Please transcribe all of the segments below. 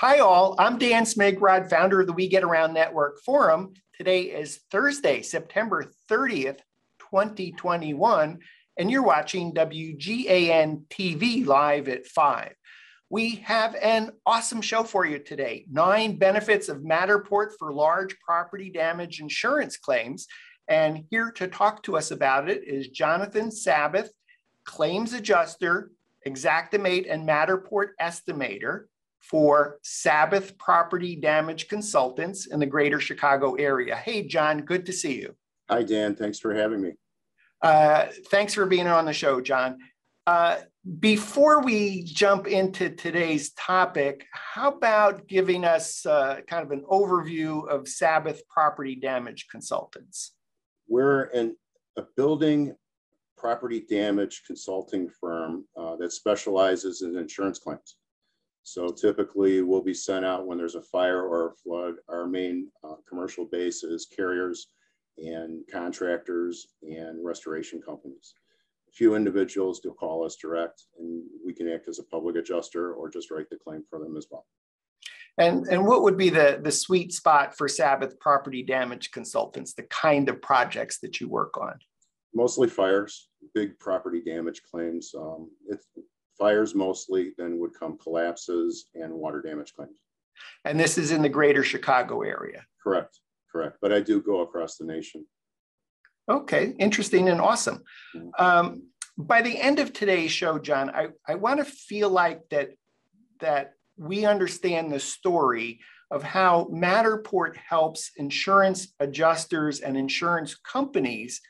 Hi, all. I'm Dan Smigrod, founder of the We Get Around Network Forum. Today is Thursday, September 30th, 2021, and you're watching WGAN TV live at 5. We have an awesome show for you today nine benefits of Matterport for large property damage insurance claims. And here to talk to us about it is Jonathan Sabbath, claims adjuster, Xactimate, and Matterport estimator for Sabbath Property Damage Consultants in the greater Chicago area. Hey, John, good to see you. Hi, Dan. Thanks for having me. Uh, thanks for being on the show, John. Uh, before we jump into today's topic, how about giving us uh, kind of an overview of Sabbath Property Damage Consultants? We're in a building property damage consulting firm uh, that specializes in insurance claims. So typically we'll be sent out when there's a fire or a flood. Our main uh, commercial base is carriers and contractors and restoration companies. A few individuals do call us direct and we can act as a public adjuster or just write the claim for them as well. And, and what would be the, the sweet spot for Sabbath property damage consultants, the kind of projects that you work on? Mostly fires, big property damage claims. Um, it's, fires mostly, then would come collapses and water damage claims. And this is in the greater Chicago area? Correct, correct. But I do go across the nation. Okay, interesting and awesome. Mm-hmm. Um, by the end of today's show, John, I, I want to feel like that, that we understand the story of how Matterport helps insurance adjusters and insurance companies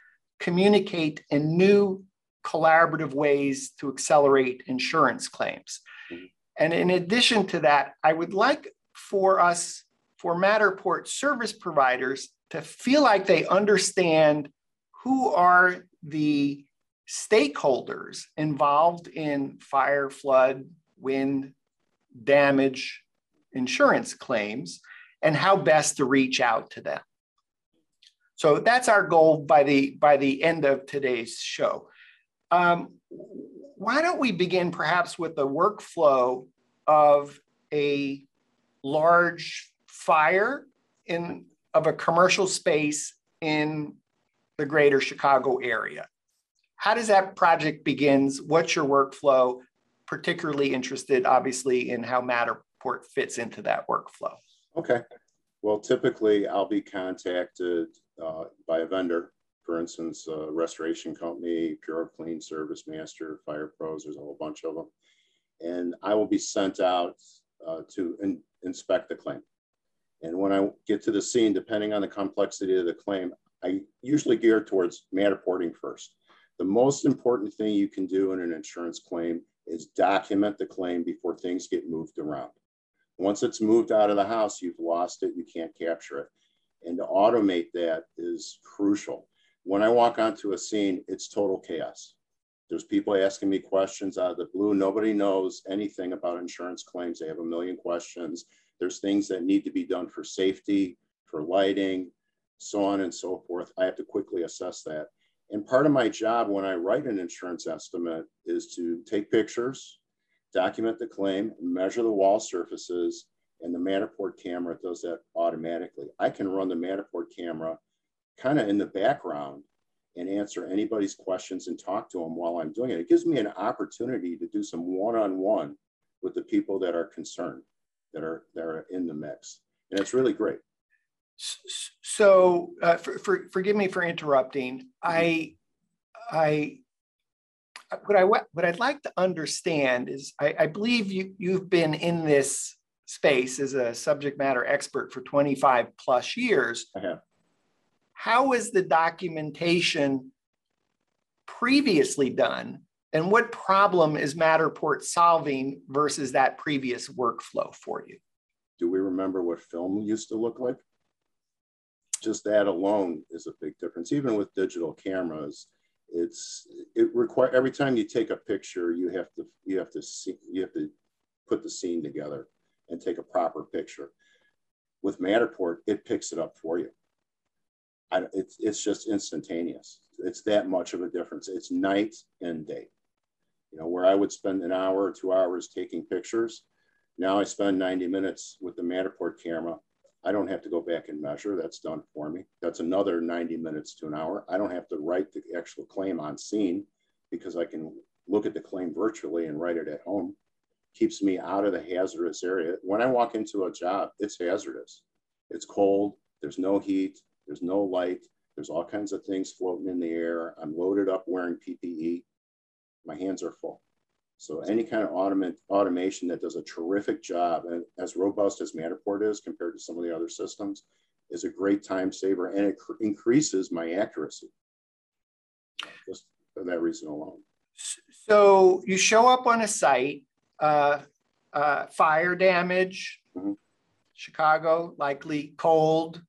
communicate in new collaborative ways to accelerate insurance claims. Mm-hmm. And in addition to that, I would like for us, for Matterport service providers, to feel like they understand who are the stakeholders involved in fire, flood, wind, damage insurance claims and how best to reach out to them. So that's our goal by the by the end of today's show. Um, why don't we begin perhaps with the workflow of a large fire in of a commercial space in the greater Chicago area? How does that project begins? What's your workflow? Particularly interested, obviously, in how Matterport fits into that workflow. Okay. Well, typically I'll be contacted uh, by a vendor for instance, a restoration company, PuroClean Service Master, Fire Pros, there's a whole bunch of them. And I will be sent out uh, to in, inspect the claim. And when I get to the scene, depending on the complexity of the claim, I usually gear towards Matterporting first. The most important thing you can do in an insurance claim is document the claim before things get moved around. Once it's moved out of the house, you've lost it, you can't capture it. And to automate that is crucial. When I walk onto a scene, it's total chaos. There's people asking me questions out of the blue. Nobody knows anything about insurance claims. They have a million questions. There's things that need to be done for safety, for lighting, so on and so forth. I have to quickly assess that. And part of my job when I write an insurance estimate is to take pictures, document the claim, measure the wall surfaces, and the Matterport camera does that automatically. I can run the Matterport camera kind of in the background and answer anybody's questions and talk to them while I'm doing it. It gives me an opportunity to do some one-on-one with the people that are concerned, that are that are in the mix, and it's really great. So, uh, for, for, forgive me for interrupting. I, I, what I what I'd like to understand is, I, I believe you you've been in this space as a subject matter expert for 25 plus years. I have how is the documentation previously done and what problem is Matterport solving versus that previous workflow for you? Do we remember what film used to look like? Just that alone is a big difference. Even with digital cameras, it's it require every time you take a picture, you have to you have to see you have to put the scene together and take a proper picture. With Matterport, it picks it up for you. I, it's, it's just instantaneous. It's that much of a difference. It's night and day. You know, where I would spend an hour or two hours taking pictures, Now I spend 90 minutes with the Matterport camera. I don't have to go back and measure. That's done for me. That's another 90 minutes to an hour. I don't have to write the actual claim on scene because I can look at the claim virtually and write it at home. Keeps me out of the hazardous area. When I walk into a job, it's hazardous. It's cold. There's no heat. There's no light. There's all kinds of things floating in the air. I'm loaded up wearing PPE. My hands are full. So any kind of automate, automation that does a terrific job and as robust as Matterport is compared to some of the other systems is a great time saver and it increases my accuracy just for that reason alone. So you show up on a site, uh, uh, fire damage, mm-hmm. Chicago, likely cold,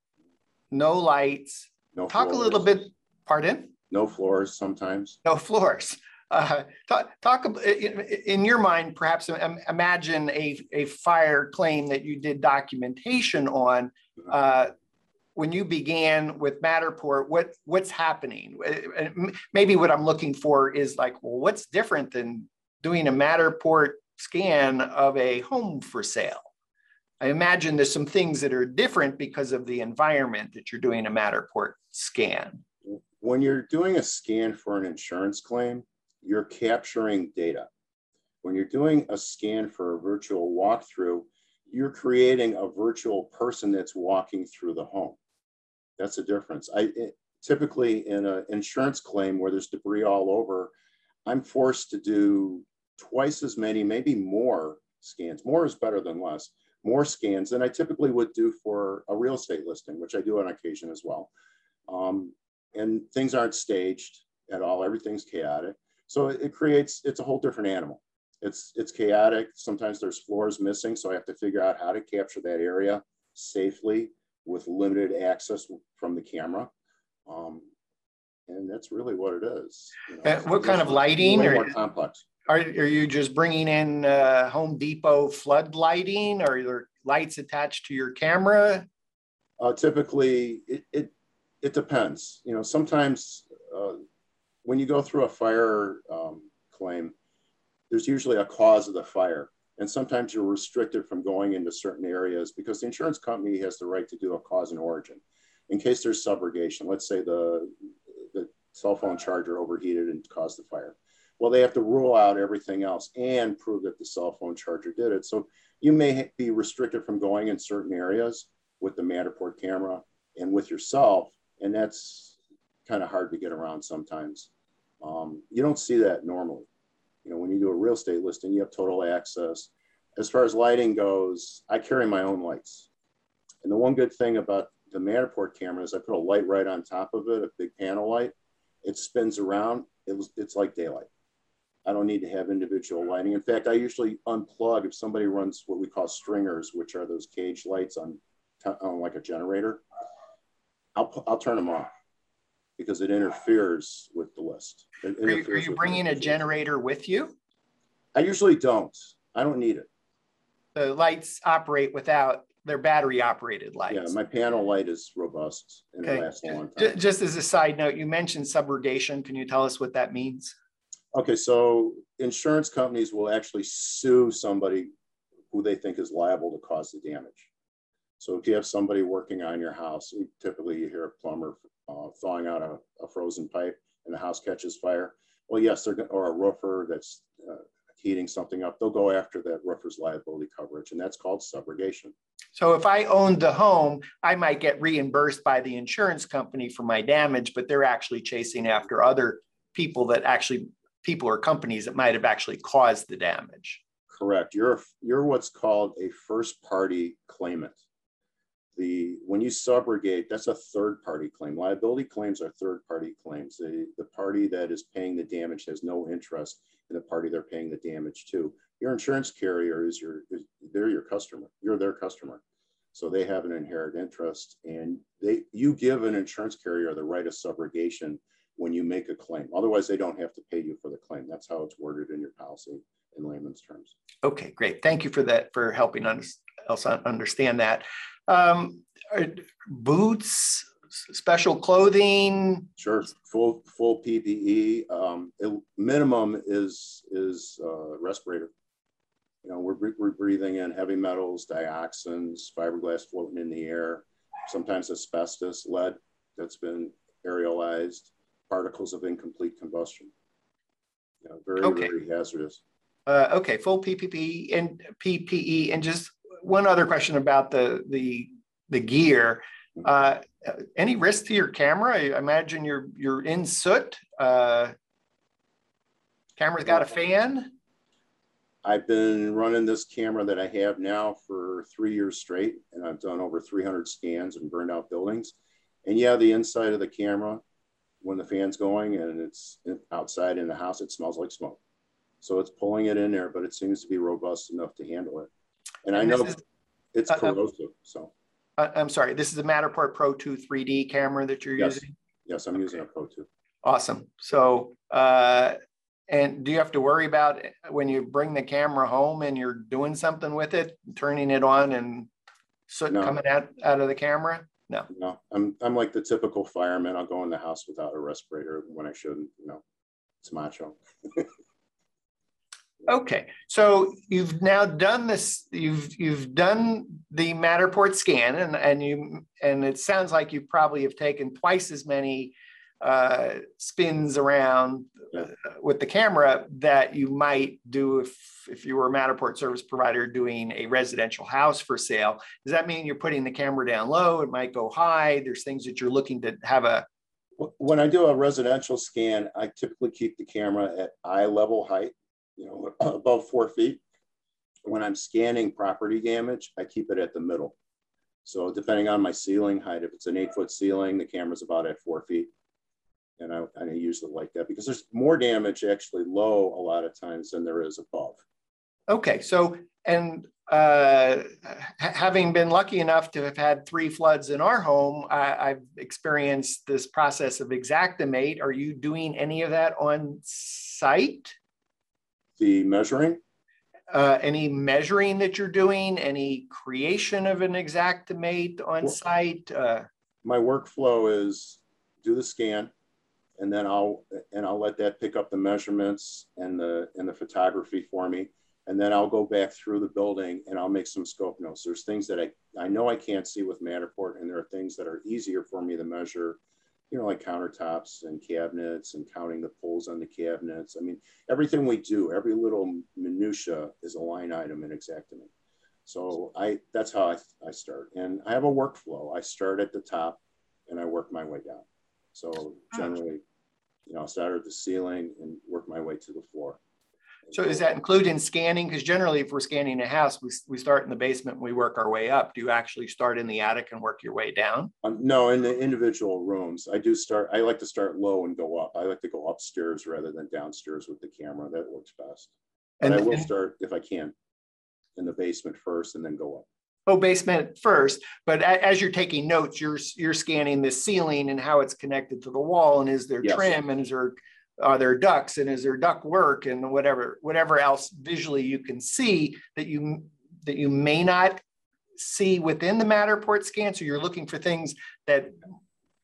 no lights. No Talk floors. a little bit, pardon? No floors sometimes. No floors. Uh, talk, talk in your mind, perhaps imagine a, a fire claim that you did documentation on. Mm-hmm. Uh, when you began with Matterport, what what's happening? Maybe what I'm looking for is like, well, what's different than doing a Matterport scan of a home for sale? I imagine there's some things that are different because of the environment that you're doing a Matterport scan. When you're doing a scan for an insurance claim, you're capturing data. When you're doing a scan for a virtual walkthrough, you're creating a virtual person that's walking through the home. That's a difference. I it, typically in an insurance claim where there's debris all over, I'm forced to do twice as many, maybe more scans. More is better than less. More scans than I typically would do for a real estate listing, which I do on occasion as well. Um, and things aren't staged at all. Everything's chaotic. So it creates, it's a whole different animal. It's, it's chaotic. Sometimes there's floors missing. So I have to figure out how to capture that area safely with limited access from the camera. Um, and that's really what it is. You know, uh, what kind of lighting? Or, more complex. Are, are you just bringing in uh, Home Depot flood lighting? Or are there lights attached to your camera? Uh, typically, it, it, it depends. You know, sometimes uh, when you go through a fire um, claim, there's usually a cause of the fire. And sometimes you're restricted from going into certain areas because the insurance company has the right to do a cause and origin. In case there's subrogation, let's say the, the cell phone charger overheated and caused the fire. Well, they have to rule out everything else and prove that the cell phone charger did it. So you may be restricted from going in certain areas with the Matterport camera and with yourself. And that's kind of hard to get around sometimes. Um, you don't see that normally. You know, when you do a real estate listing, you have total access. As far as lighting goes, I carry my own lights. And the one good thing about the Matterport camera is I put a light right on top of it, a big panel light. It spins around. It it's like daylight. I don't need to have individual lighting. In fact, I usually unplug if somebody runs what we call stringers, which are those cage lights on, on like a generator. I'll, I'll turn them off because it interferes with the list. Are you, are you bringing a generator with you? I usually don't. I don't need it. The lights operate without their battery operated lights. Yeah, my panel light is robust and okay. it lasts a long time. Just as a side note, you mentioned subrogation. Can you tell us what that means? Okay, so insurance companies will actually sue somebody who they think is liable to cause the damage. So if you have somebody working on your house, typically you hear a plumber uh, thawing out a, a, frozen pipe and the house catches fire. Well, yes, they're or a roofer that's uh, heating something up. They'll go after that roofer's liability coverage, and that's called subrogation. So if I owned the home, I might get reimbursed by the insurance company for my damage, but they're actually chasing after other people that actually people or companies that might have actually caused the damage. Correct. You're you're what's called a first party claimant the when you subrogate, that's a third party claim. Liability claims are third party claims. The, the party that is paying the damage has no interest in the party they're paying the damage to. Your insurance carrier is your is, they're your customer. You're their customer. So they have an inherent interest and they you give an insurance carrier the right of subrogation when you make a claim. Otherwise, they don't have to pay you for the claim. That's how it's worded in your policy in layman's terms. Okay, great. Thank you for that, for helping us understand that. Um, boots, special clothing. Sure, full full PPE. Um, it, minimum is is uh, respirator. You know, we're, we're breathing in heavy metals, dioxins, fiberglass floating in the air, sometimes asbestos, lead that's been aerialized, particles of incomplete combustion. Know, very, okay. very hazardous. Uh, okay, full PPE and PPE, and just one other question about the the the gear. Mm-hmm. Uh, any risk to your camera? I imagine you're you're in soot. Uh, camera's got a fan. I've been running this camera that I have now for three years straight, and I've done over 300 scans and burned out buildings. And yeah, the inside of the camera, when the fan's going and it's outside in the house, it smells like smoke. So it's pulling it in there, but it seems to be robust enough to handle it. And, and I know is, it's uh, uh, corrosive. So uh, I'm sorry, this is a Matterport Pro 2 3D camera that you're yes. using? Yes, I'm okay. using a Pro 2. Awesome. So, uh, and do you have to worry about when you bring the camera home and you're doing something with it, turning it on and soot no. coming out, out of the camera? No. No, I'm I'm like the typical fireman. I'll go in the house without a respirator when I shouldn't. You know, it's macho. okay, so you've now done this. You've you've done the Matterport scan, and and you and it sounds like you probably have taken twice as many uh, spins around uh, with the camera that you might do if if you were a Matterport service provider doing a residential house for sale. Does that mean you're putting the camera down low? It might go high. There's things that you're looking to have a. When I do a residential scan, I typically keep the camera at eye level height, you know, above four feet. When I'm scanning property damage, I keep it at the middle. So depending on my ceiling height, if it's an eight foot ceiling, the camera's about at four feet and I, I use it like that because there's more damage actually low a lot of times than there is above. Okay, so and uh, having been lucky enough to have had three floods in our home, I, have experienced this process of Xactimate. Are you doing any of that on site? The measuring? Uh, any measuring that you're doing? Any creation of an Xactimate on well, site? Uh, my workflow is do the scan, and then I'll and I'll let that pick up the measurements and the and the photography for me. And then I'll go back through the building and I'll make some scope notes. There's things that I, I know I can't see with Matterport, and there are things that are easier for me to measure, you know, like countertops and cabinets and counting the pulls on the cabinets. I mean, everything we do, every little minutia is a line item in Xactimate. So I that's how I, I start. And I have a workflow. I start at the top and I work my way down. So generally, you know, I'll start at the ceiling and work my way to the floor. So does that include in scanning? Because generally, if we're scanning a house, we, we start in the basement and we work our way up. Do you actually start in the attic and work your way down? Um, no, in the individual rooms, I do start. I like to start low and go up. I like to go upstairs rather than downstairs with the camera. That works best. And, and I will start if I can in the basement first and then go up oh basement first but as you're taking notes you're you're scanning the ceiling and how it's connected to the wall and is there yes. trim and is there are there ducts and is there duct work and whatever whatever else visually you can see that you that you may not see within the Matterport scan. So you're looking for things that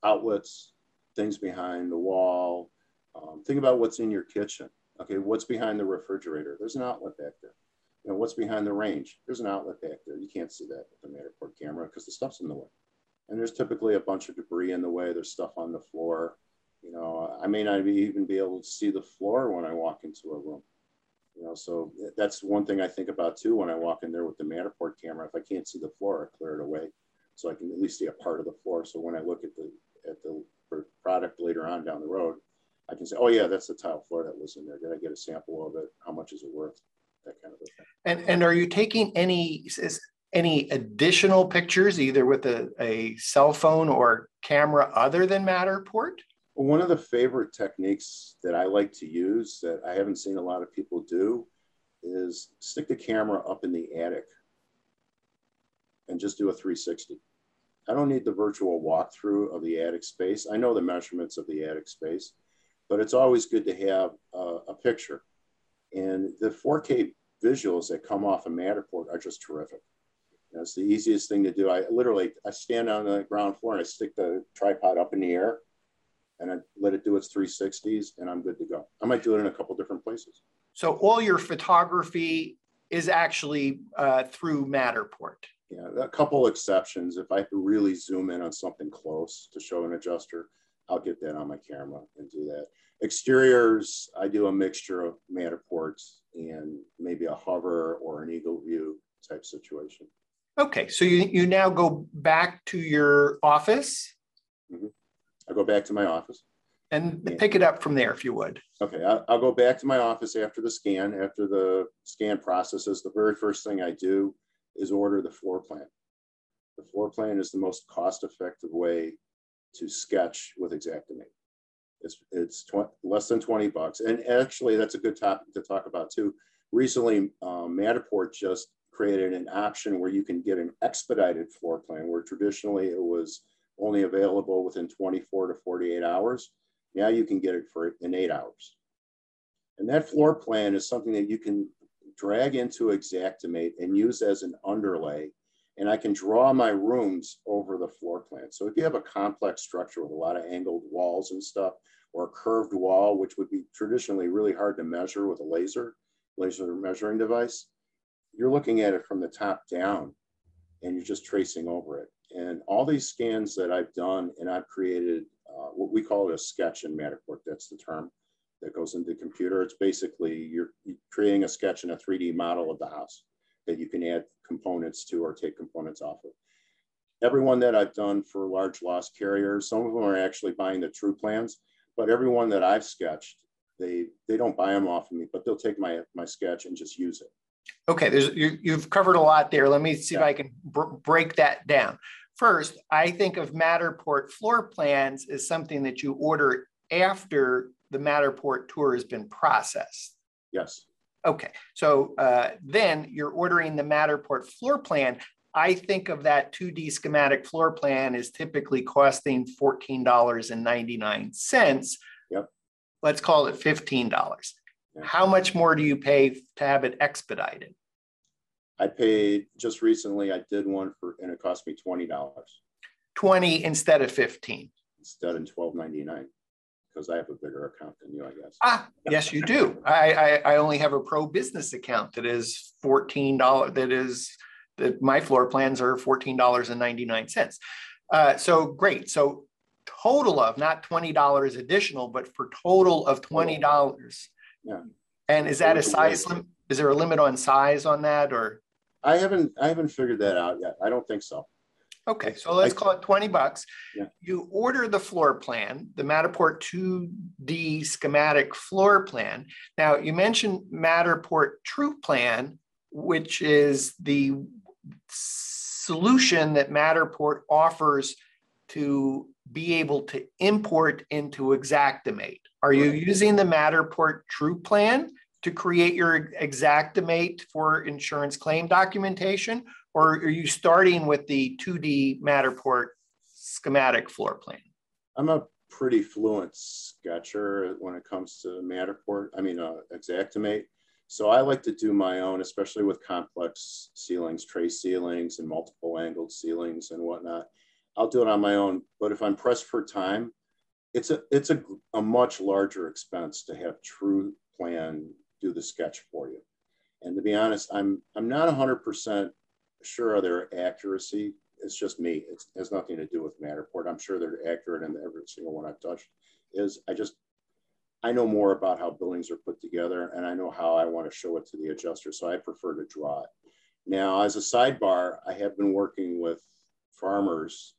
outlets things behind the wall. Um, think about what's in your kitchen. Okay what's behind the refrigerator? There's an outlet back there you know, what's behind the range? There's an outlet back there. You can't see that with the Matterport camera because the stuff's in the way. And there's typically a bunch of debris in the way. There's stuff on the floor. You know, I may not even be able to see the floor when I walk into a room. You know, so that's one thing I think about too when I walk in there with the Matterport camera. If I can't see the floor, I clear it away so I can at least see a part of the floor. So when I look at the at the product later on down the road, I can say, oh yeah, that's the tile floor that was in there. Did I get a sample of it? How much is it worth? And and are you taking any any additional pictures either with a, a cell phone or camera other than Matterport? One of the favorite techniques that I like to use that I haven't seen a lot of people do is stick the camera up in the attic and just do a 360. I don't need the virtual walkthrough of the attic space. I know the measurements of the attic space, but it's always good to have a, a picture and the 4K visuals that come off a of Matterport are just terrific. You know, it's the easiest thing to do. I literally, I stand on the ground floor and I stick the tripod up in the air and I let it do its 360s and I'm good to go. I might do it in a couple different places. So all your photography is actually uh, through Matterport. Yeah, a couple exceptions. If I really zoom in on something close to show an adjuster, I'll get that on my camera and do that. Exteriors, I do a mixture of Matterport and maybe a hover or an EagleView type situation. Okay, so you, you now go back to your office? Mm -hmm. I go back to my office. And yeah. pick it up from there if you would. Okay, I'll, I'll, go back to my office after the scan. After the scan processes, the very first thing I do is order the floor plan. The floor plan is the most cost-effective way to sketch with Xactimate. It's, it's less than 20 bucks. And actually, that's a good topic to talk about too. Recently, um, Matterport just created an option where you can get an expedited floor plan, where traditionally it was only available within 24 to 48 hours. Now you can get it for in eight hours. And that floor plan is something that you can drag into Xactimate and use as an underlay. And I can draw my rooms over the floor plan. So if you have a complex structure with a lot of angled walls and stuff, or a curved wall, which would be traditionally really hard to measure with a laser, laser measuring device, you're looking at it from the top down and you're just tracing over it. And all these scans that I've done and I've created uh, what we call it a sketch in Matterport. That's the term that goes into the computer. It's basically you're creating a sketch in a 3D model of the house that you can add components to or take components off of. Everyone that I've done for large loss carriers, some of them are actually buying the true plans, but everyone that I've sketched, they they don't buy them off of me, but they'll take my my sketch and just use it. Okay, there's you, have covered a lot there. Let me see yeah. if I can break that down. First, I think of Matterport floor plans as something that you order after the Matterport tour has been processed. Yes. Okay, so uh, then you're ordering the Matterport floor plan. I think of that 2D schematic floor plan as typically costing $14.99. Yep. Let's call it $15. How much more do you pay to have it expedited? I paid just recently, I did one for, and it cost me $20. 20 instead of 15. Instead of 12.99 because I have a bigger account than you, I guess. Ah, yes, you do. I, I, I only have a pro business account that is $14, that is, my floor plans are $14.99. Uh, so great. So total of not $20 additional, but for total of $20. Yeah. And is that a size limit? Is there a limit on size on that or? I haven't I haven't figured that out yet. I don't think so. Okay, so let's call it 20 bucks. Yeah. You order the floor plan, the Matterport 2D schematic floor plan. Now, you mentioned Matterport True Plan, which is the solution that Matterport offers to be able to import into Xactimate. Are you using the Matterport True Plan to create your Xactimate for insurance claim documentation, or are you starting with the 2D Matterport schematic floor plan? I'm a pretty fluent sketcher when it comes to Matterport, I mean, uh, Xactimate. So I like to do my own, especially with complex ceilings, tray ceilings, and multiple angled ceilings and whatnot. I'll do it on my own. But if I'm pressed for time, it's a it's a, a much larger expense to have true plan do the sketch for you. And to be honest, I'm I'm not 100% sure of their accuracy. It's just me. It has nothing to do with Matterport. I'm sure they're accurate in every single one I've touched. Is I just I know more about how buildings are put together, and I know how I want to show it to the adjuster. So I prefer to draw it. Now, as a sidebar, I have been working with farmers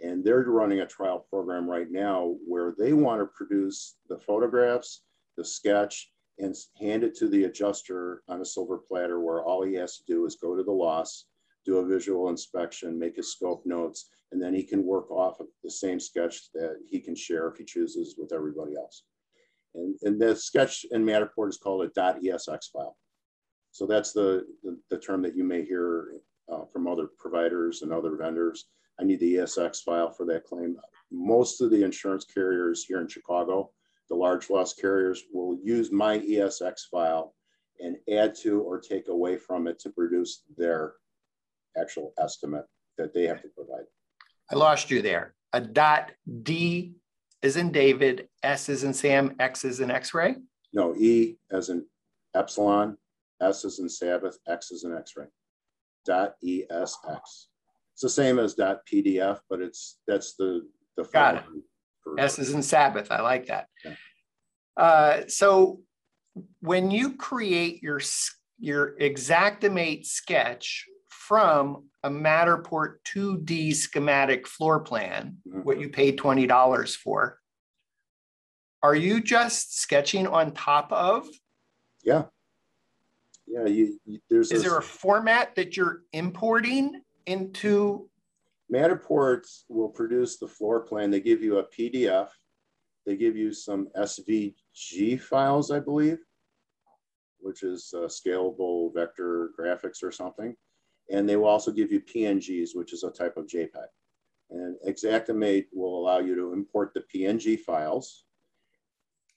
and they're running a trial program right now where they want to produce the photographs, the sketch, and hand it to the adjuster on a silver platter where all he has to do is go to the loss, do a visual inspection, make his scope notes, and then he can work off of the same sketch that he can share if he chooses with everybody else. And, and the sketch in Matterport is called a .esx file. So that's the, the, the term that you may hear uh, from other providers and other vendors. I need the ESX file for that claim. Most of the insurance carriers here in Chicago the large loss carriers will use my ESX file and add to or take away from it to produce their actual estimate that they have to provide. I lost you there. A dot D is in David, S is in Sam, X is in X-ray? No, E as in epsilon, S is in Sabbath, X is in X-ray. Dot ESX. It's the same as dot PDF, but it's that's the the got it. S is in Sabbath. I like that. Yeah. Uh, so when you create your your Xactimate sketch from a Matterport 2D schematic floor plan, mm-hmm. what you paid $20 for, are you just sketching on top of? Yeah. Yeah, you, you there's Is a, there a format that you're importing into Matterport will produce the floor plan. They give you a PDF. They give you some SVG files, I believe which is uh, scalable vector graphics or something. And they will also give you PNGs, which is a type of JPEG. And Xactimate will allow you to import the PNG files.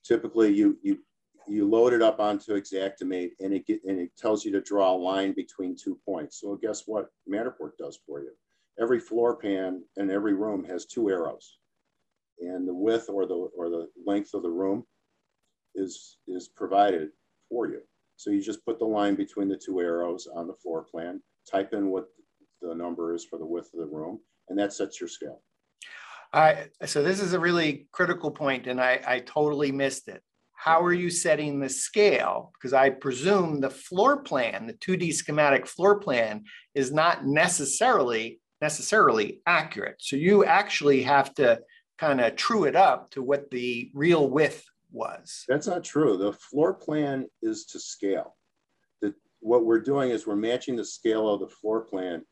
Typically, you, you, you load it up onto Xactimate and it, get, and it tells you to draw a line between two points. So guess what Matterport does for you? Every floor pan in every room has two arrows. And the width or the, or the length of the room is, is provided for you. So you just put the line between the two arrows on the floor plan, type in what the number is for the width of the room, and that sets your scale. I, so this is a really critical point, and I, I totally missed it. How are you setting the scale? Because I presume the floor plan, the 2D schematic floor plan, is not necessarily necessarily accurate. So you actually have to kind of true it up to what the real width was. That's not true. The floor plan is to scale. What we're doing is we're matching the scale of the floor plan.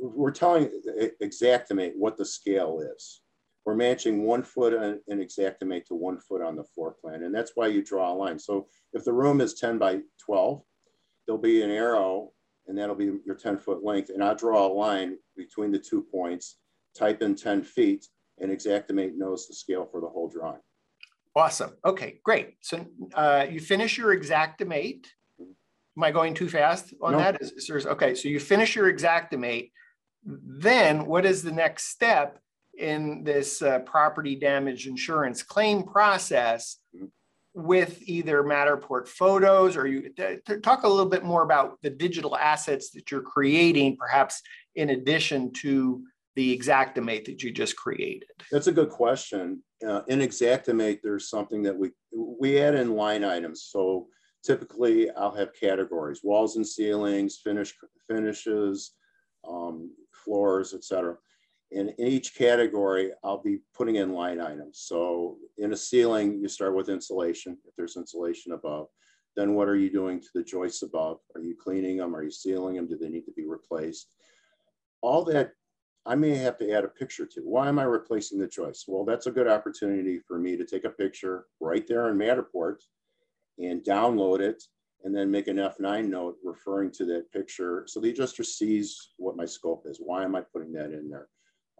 We're telling Xactimate what the scale is. We're matching one foot in Xactimate to one foot on the floor plan. And that's why you draw a line. So if the room is 10 by 12, there'll be an arrow and that'll be your 10 foot length. And I'll draw a line between the two points, type in 10 feet, and Xactimate knows the scale for the whole drawing. Awesome. Okay, great. So uh, you finish your Xactimate. Am I going too fast on no. that? Is, is okay, so you finish your Xactimate. Then what is the next step in this uh, property damage insurance claim process with either Matterport photos or you talk a little bit more about the digital assets that you're creating, perhaps in addition to the Xactimate that you just created? That's a good question. Uh, in Xactimate, there's something that we we add in line items. So typically, I'll have categories: walls and ceilings, finish finishes, um, floors, etc. And in each category, I'll be putting in line items. So in a ceiling, you start with insulation, if there's insulation above. Then what are you doing to the joists above? Are you cleaning them? Are you sealing them? Do they need to be replaced? All that I may have to add a picture to. Why am I replacing the joist? Well, that's a good opportunity for me to take a picture right there in Matterport and download it and then make an F9 note referring to that picture. So the adjuster sees what my scope is. Why am I putting that in there?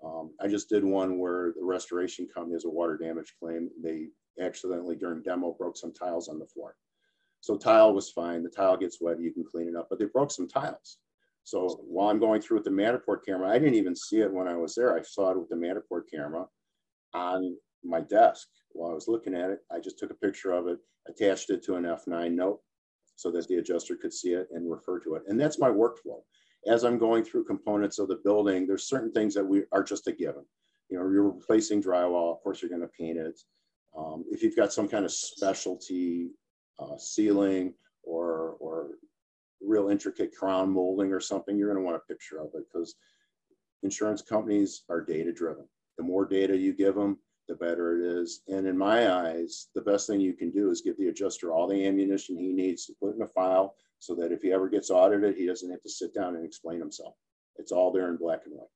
Um, I just did one where the restoration company has a water damage claim. They accidentally during demo broke some tiles on the floor. So tile was fine. The tile gets wet, you can clean it up, but they broke some tiles. So while I'm going through with the Matterport camera, I didn't even see it when I was there. I saw it with the Matterport camera on my desk while I was looking at it. I just took a picture of it, attached it to an F9 note so that the adjuster could see it and refer to it. And that's my workflow. As I'm going through components of the building, there's certain things that we are just a given. You know, you're replacing drywall, of course you're going to paint it. Um, if you've got some kind of specialty uh, ceiling or, or real intricate crown molding or something, you're going to want a picture of it because insurance companies are data driven. The more data you give them, the better it is. And in my eyes, the best thing you can do is give the adjuster all the ammunition he needs to put in a file so that if he ever gets audited, he doesn't have to sit down and explain himself. It's all there in black and white.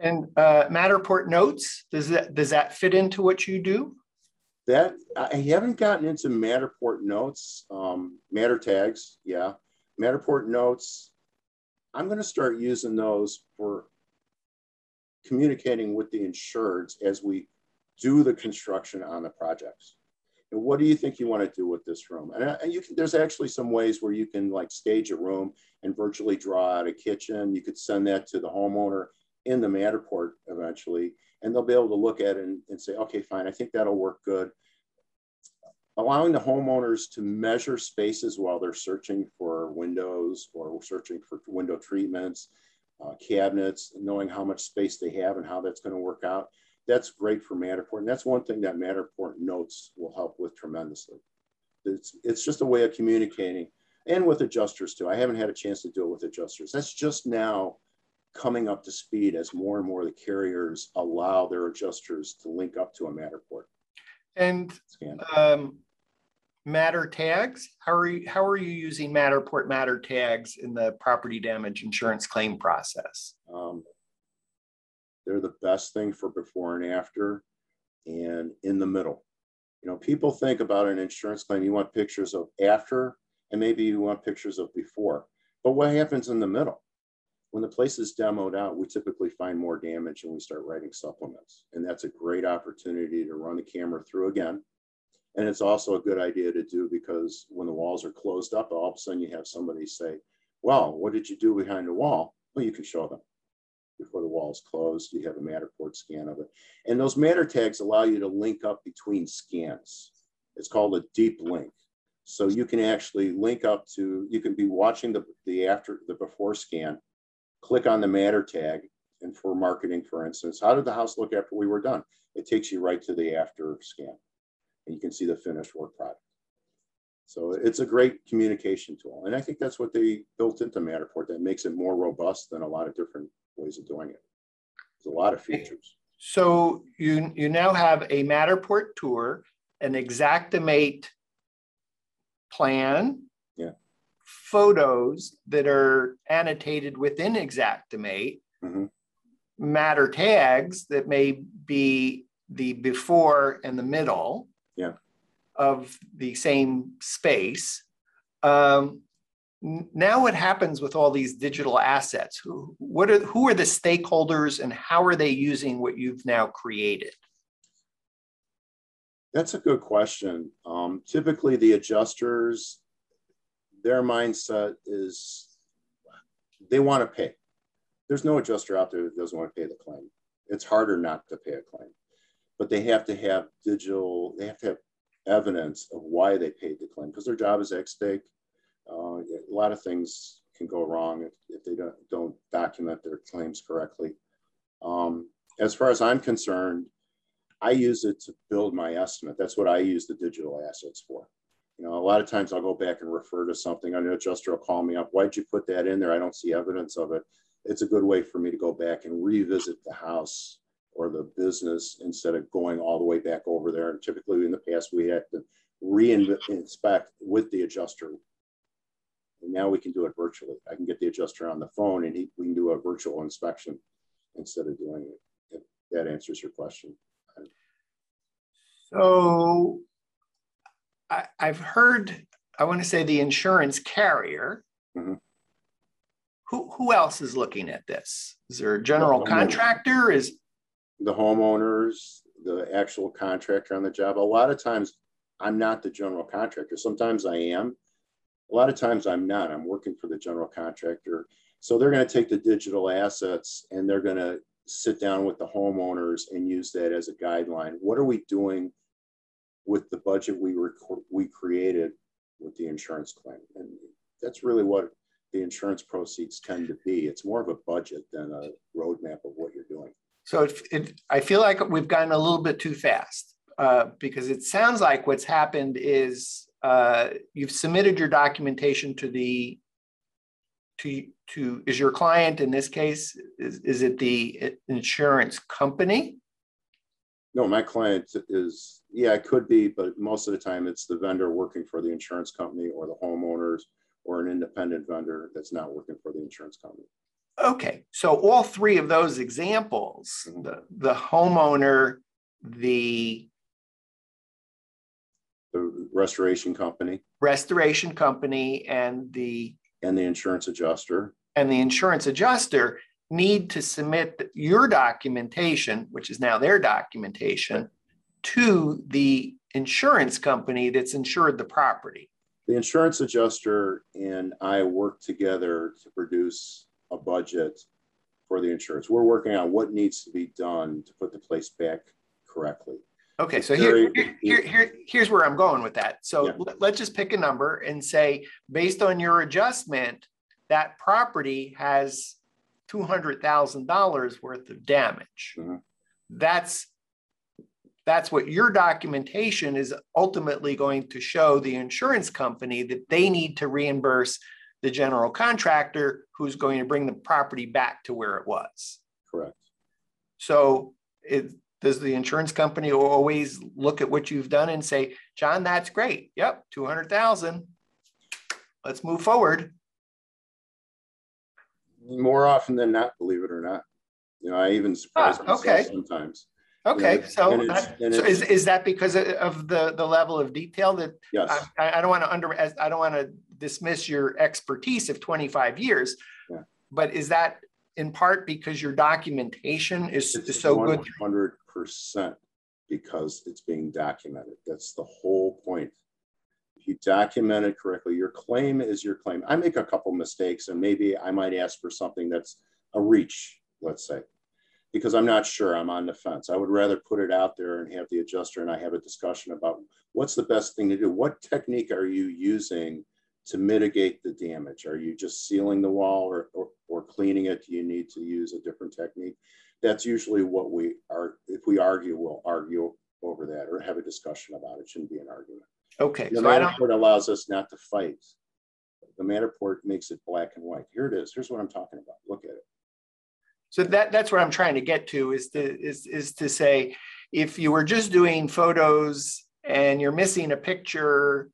And uh, Matterport notes, does that does that fit into what you do? That I haven't gotten into Matterport notes, um, Matter tags, yeah. Matterport notes, I'm going to start using those for communicating with the insureds as we do the construction on the projects. And what do you think you want to do with this room? And, and you can, there's actually some ways where you can like stage a room and virtually draw out a kitchen. You could send that to the homeowner in the Matterport eventually, and they'll be able to look at it and, and say, okay, fine, I think that'll work good. allowing the homeowners to measure spaces while they're searching for windows or searching for window treatments, uh, cabinets, knowing how much space they have and how that's going to work out. That's great for Matterport. And that's one thing that Matterport notes will help with tremendously. It's, it's just a way of communicating and with adjusters too. I haven't had a chance to do it with adjusters. That's just now coming up to speed as more and more of the carriers allow their adjusters to link up to a Matterport. And um, Matter tags, how are you, how are you using Matterport Matter tags in the property damage insurance claim process? Um, they're the best thing for before and after and in the middle. You know, people think about an insurance claim, you want pictures of after and maybe you want pictures of before. But what happens in the middle? When the place is demoed out, we typically find more damage and we start writing supplements. And that's a great opportunity to run the camera through again. And it's also a good idea to do because when the walls are closed up, all of a sudden you have somebody say, well, what did you do behind the wall? Well, you can show them before the wall is closed. You have a Matterport scan of it. And those Matter tags allow you to link up between scans. It's called a deep link. So you can actually link up to, you can be watching the, the after, the before scan, click on the Matter tag, and for marketing, for instance, how did the house look after we were done? It takes you right to the after scan, and you can see the finished work product. So it's a great communication tool. And I think that's what they built into Matterport that makes it more robust than a lot of different ways of doing it. There's a lot of features. So you, you now have a Matterport tour, an Xactimate plan, yeah. photos that are annotated within Xactimate, mm-hmm. matter tags that may be the before and the middle yeah. Of the same space. Um, now what happens with all these digital assets? Who, what are, who are the stakeholders and how are they using what you've now created? That's a good question. Um, typically, the adjusters, their mindset is they want to pay. There's no adjuster out there that doesn't want to pay the claim. It's harder not to pay a claim, but they have to have digital, they have to have evidence of why they paid the claim because their job is at stake. Uh, a lot of things can go wrong if, if they don't, don't document their claims correctly. Um, as far as I'm concerned, I use it to build my estimate. That's what I use the digital assets for. You know, a lot of times I'll go back and refer to something. An adjuster will call me up. Why'd you put that in there? I don't see evidence of it. It's a good way for me to go back and revisit the house or the business instead of going all the way back over there. And typically in the past, we had to re-inspect with the adjuster. And now we can do it virtually. I can get the adjuster on the phone and he, we can do a virtual inspection instead of doing it. If that answers your question. So I, have heard, I want to say the insurance carrier. Mm-hmm. Who, who else is looking at this? Is there a general the contractor? Is the homeowners, the actual contractor on the job? A lot of times I'm not the general contractor. Sometimes I am. A lot of times I'm not. I'm working for the general contractor. So they're going to take the digital assets and they're going to sit down with the homeowners and use that as a guideline. What are we doing with the budget we rec- we created with the insurance claim? And that's really what the insurance proceeds tend to be. It's more of a budget than a roadmap of. So it, it, I feel like we've gotten a little bit too fast uh, because it sounds like what's happened is uh, you've submitted your documentation to the to to is your client in this case is, is it the insurance company? No my client is yeah it could be but most of the time it's the vendor working for the insurance company or the homeowners or an independent vendor that's not working for the insurance company okay so all three of those examples the, the homeowner the the restoration company restoration company and the and the insurance adjuster. And the insurance adjuster need to submit your documentation, which is now their documentation, to the insurance company that's insured the property. The insurance adjuster and I work together to produce a budget for the insurance. We're working on what needs to be done to put the place back correctly. Okay, so here, here, here, here, here's where I'm going with that. So yeah. let's just pick a number and say, based on your adjustment, that property has $200,000 worth of damage. Mm-hmm. That's that's what your documentation is ultimately going to show the insurance company that they need to reimburse the general contractor who's going to bring the property back to where it was. Correct. So it, does the insurance company always look at what you've done and say, John, that's great. Yep, 200,000. Let's move forward. More often than not, believe it or not. You know, I even surprise ah, myself okay. sometimes. Okay, so, and it's, and so is, is that because of the the level of detail that yes. Um, I, I don't want to under I don't want to dismiss your expertise of 25 years, yeah. but is that in part because your documentation is, is so 100% good? 100% because it's being documented. That's the whole point. If you document it correctly, your claim is your claim. I make a couple mistakes and maybe I might ask for something that's a reach, let's say because I'm not sure. I'm on the fence. I would rather put it out there and have the adjuster and I have a discussion about what's the best thing to do. What technique are you using to mitigate the damage? Are you just sealing the wall or, or, or cleaning it? Do you need to use a different technique? That's usually what we are. If we argue, we'll argue over that or have a discussion about it. it shouldn't be an argument. Okay. The so Matterport allows us not to fight. The Matterport makes it black and white. Here it is. Here's what I'm talking about. Look at it. So that that's what I'm trying to get to is to is is to say if you were just doing photos and you're missing a picture,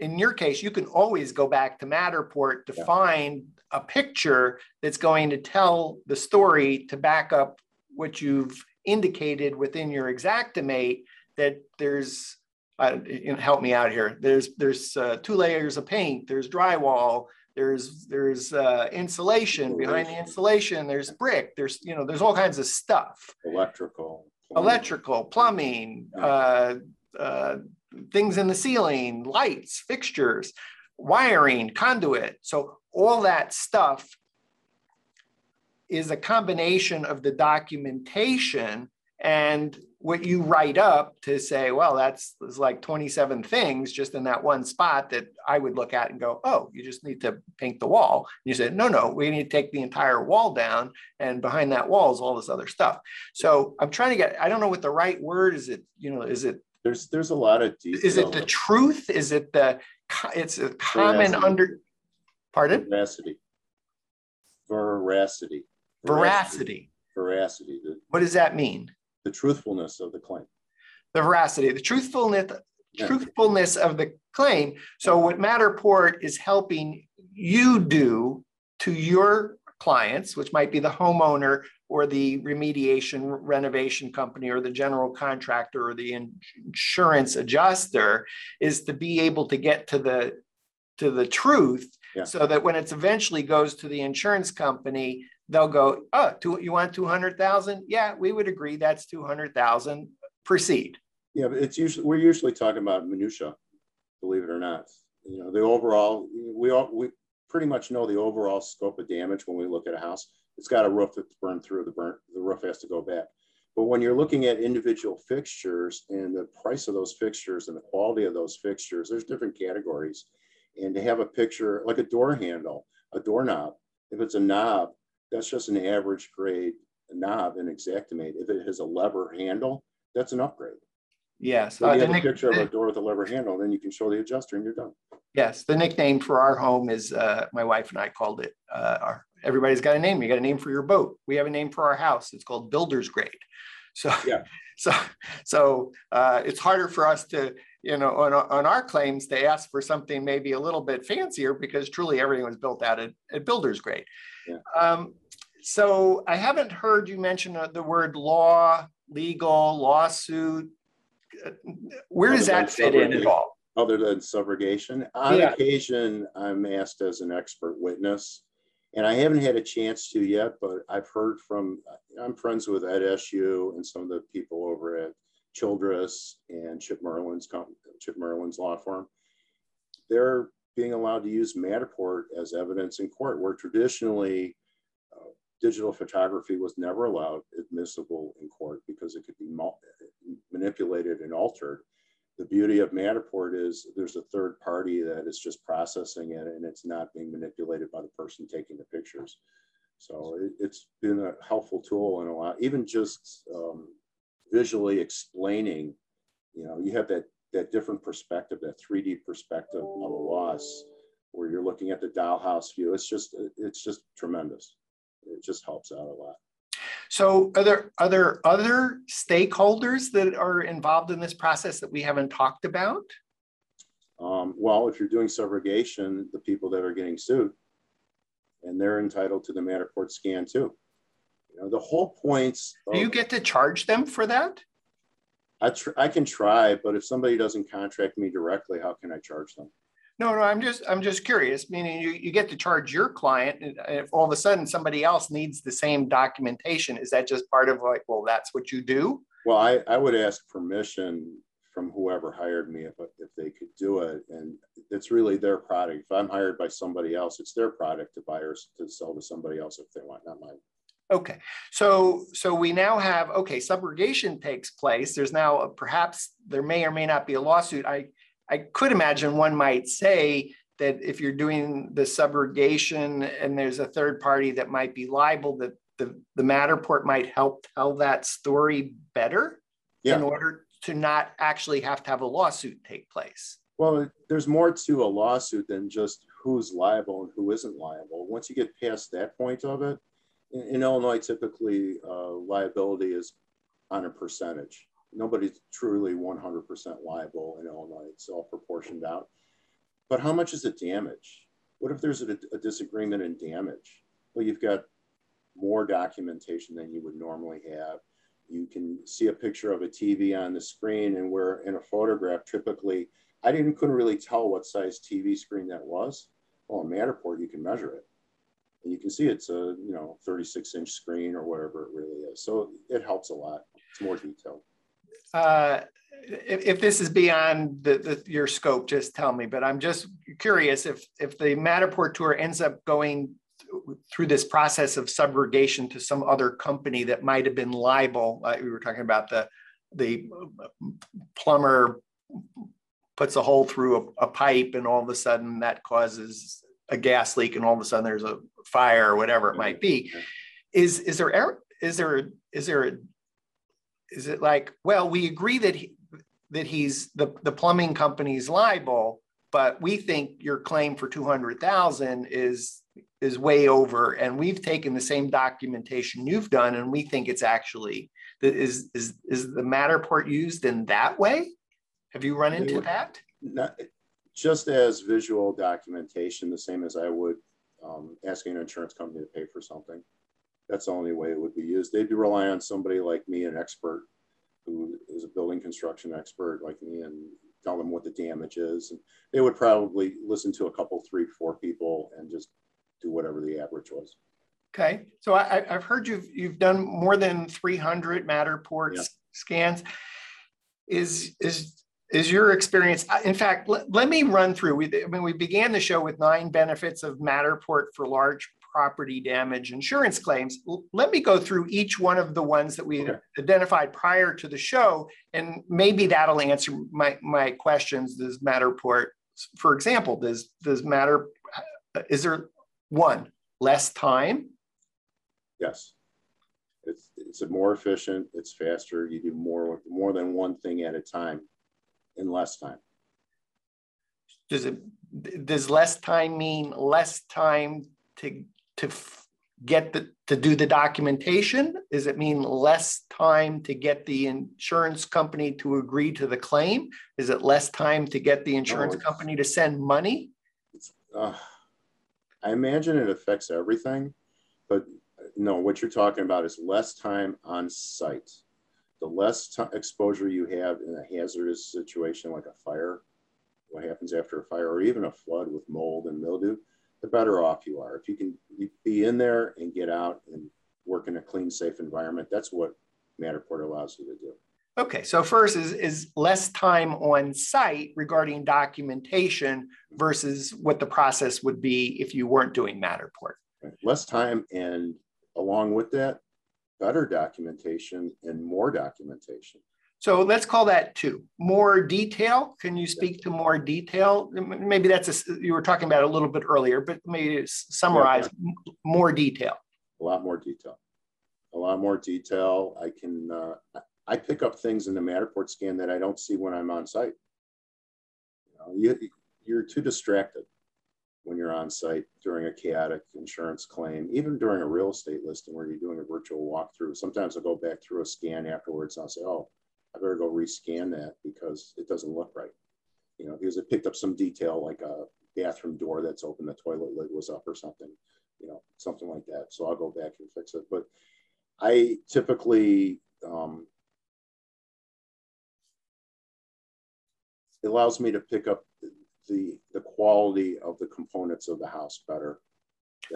in your case, you can always go back to Matterport to yeah. find a picture that's going to tell the story to back up what you've indicated within your Xactimate that there's uh, you know, help me out here. There's there's uh, two layers of paint. There's drywall. There's there's uh, insulation behind the insulation. There's brick. There's you know there's all kinds of stuff. Electrical. Plumbing. Electrical, plumbing, uh, uh, things in the ceiling, lights, fixtures, wiring, conduit. So all that stuff is a combination of the documentation and what you write up to say, well, that's like 27 things just in that one spot that I would look at and go, oh, you just need to paint the wall. And you said, no, no, we need to take the entire wall down. And behind that wall is all this other stuff. So I'm trying to get, I don't know what the right word is. It, you know, is it? There's, there's a lot of detail. Is it the truth? Is it the, it's a common Veracity. under, pardon? Veracity. Veracity. Veracity. Veracity. What does that mean? The truthfulness of the claim. The veracity, the truthfulness, yeah. truthfulness of the claim. So what Matterport is helping you do to your clients, which might be the homeowner or the remediation renovation company or the general contractor or the insurance adjuster, is to be able to get to the to the truth yeah. so that when it eventually goes to the insurance company, they'll go, oh, two, you want 200,000? Yeah, we would agree that's 200,000. Proceed. Yeah, but it's usually, we're usually talking about minutia, believe it or not. You know, the overall, we all, we pretty much know the overall scope of damage when we look at a house. It's got a roof that's burned through, the burn, the roof has to go back. But when you're looking at individual fixtures and the price of those fixtures and the quality of those fixtures, there's different categories. And to have a picture like a door handle, a doorknob, if it's a knob, that's just an average grade knob in Xactimate. If it has a lever handle, that's an upgrade. Yes. So you uh, have a picture of a door with a lever handle, then you can show the adjuster and you're done. Yes. The nickname for our home is uh, my wife and I called it. Uh, our, everybody's got a name. You got a name for your boat. We have a name for our house. It's called Builder's Grade. So yeah. So so uh, it's harder for us to you know on, on our claims to ask for something maybe a little bit fancier because truly everything was built out at, at Builder's Grade. Yeah. Um, so I haven't heard you mention uh, the word law, legal, lawsuit. Where does that fit in at all? Other than subrogation, on yeah. occasion, I'm asked as an expert witness, and I haven't had a chance to yet. But I've heard from I'm friends with Ed SU and some of the people over at Childress and Chip Merlin's Chip Merlin's law firm. They're being allowed to use Matterport as evidence in court, where traditionally digital photography was never allowed admissible in court because it could be manipulated and altered. The beauty of Matterport is there's a third party that is just processing it and it's not being manipulated by the person taking the pictures. So it, has been a helpful tool and a lot, even just um, visually explaining, you know, you have that, that different perspective, that 3D perspective of a loss where you're looking at the dollhouse view. It's just, it's just tremendous. It just helps out a lot. So are there, are there other stakeholders that are involved in this process that we haven't talked about? Um, well, if you're doing subrogation, the people that are getting sued, and they're entitled to the Matterport scan too. You know, the whole points. Of, Do you get to charge them for that? I, I can try, but if somebody doesn't contract me directly, how can I charge them? No, no, I'm just I'm just curious. Meaning, you, you get to charge your client, and if all of a sudden somebody else needs the same documentation, is that just part of like, well, that's what you do? Well, I, I would ask permission from whoever hired me if, if they could do it. And it's really their product. If I'm hired by somebody else, it's their product to buy or to sell to somebody else if they want, not mine. Okay, so so we now have okay, subrogation takes place. There's now a, perhaps there may or may not be a lawsuit. I I could imagine one might say that if you're doing the subrogation and there's a third party that might be liable, that the the Matterport might help tell that story better yeah. in order to not actually have to have a lawsuit take place? Well, there's more to a lawsuit than just who's liable and who isn't liable. Once you get past that point of it, in, in Illinois, typically uh, liability is on a percentage. Nobody's truly 100% liable in Illinois. It's all proportioned out. But how much is the damage? What if there's a, a disagreement in damage? Well, you've got more documentation than you would normally have you can see a picture of a TV on the screen and where in a photograph, typically, I didn't couldn't really tell what size TV screen that was. Well, in Matterport, you can measure it. And you can see it's a, you know, 36 inch screen or whatever it really is. So it helps a lot. It's more detailed. Uh, if, if, this is beyond the, the, your scope, just tell me. But I'm just curious if if the Matterport tour ends up going through this process of subrogation to some other company that might have been liable. Uh, we were talking about the the plumber puts a hole through a, a, pipe, and all of a sudden that causes a gas leak, and all of a sudden there's a fire or whatever it might be. Is is there is there is there is it like well we agree that he, that he's the the plumbing company's liable, but we think your claim for two hundred thousand is is way over and we've taken the same documentation you've done and we think it's actually is is is the matterport used in that way? Have you run into that? Not, just as visual documentation the same as i would um, asking an insurance company to pay for something that's the only way it would be used they'd rely on somebody like me an expert who is a building construction expert like me and tell them what the damage is and they would probably listen to a couple three four people and just do whatever the average was. Okay, so I, have heard you've you've done more than 300 Matterport yeah. scans. Is is is your experience? In fact, let, let me run through. We I mean we began the show with nine benefits of Matterport for large property damage insurance claims. Let me go through each one of the ones that we okay. identified prior to the show, and maybe that'll answer my my questions. Does Matterport, for example, does does Matter uh, is there one, less time. Yes. It's, it's more efficient, it's faster, you do more, more than one thing at a time in less time. Does it, does less time mean less time to, to get the, to do the documentation? Does it mean less time to get the insurance company to agree to the claim? Is it less time to get the insurance no, company to send money? Uh, I imagine it affects everything, but no, what you're talking about is less time on site. The less t- exposure you have in a hazardous situation like a fire, what happens after a fire, or even a flood with mold and mildew, the better off you are. If you can be in there and get out and work in a clean, safe environment, that's what Matterport allows you to do. Okay, so first is, is less time on site regarding documentation versus what the process would be if you weren't doing Matterport. Less time and along with that, better documentation and more documentation. So let's call that two. More detail. Can you speak to more detail? Maybe that's a, you were talking about a little bit earlier, but maybe summarize yeah, more detail. A lot more detail. A lot more detail. I can uh, I pick up things in the Matterport scan that I don't see when I'm on site. You know, you, you're too distracted when you're on site during a chaotic insurance claim, even during a real estate listing where you're doing a virtual walkthrough. Sometimes I'll go back through a scan afterwards and I'll say, oh, I better go rescan that because it doesn't look right. You know, because it picked up some detail like a bathroom door that's open, the toilet lid was up or something, you know, something like that. So I'll go back and fix it. But I typically, um, it allows me to pick up the, the quality of the components of the house better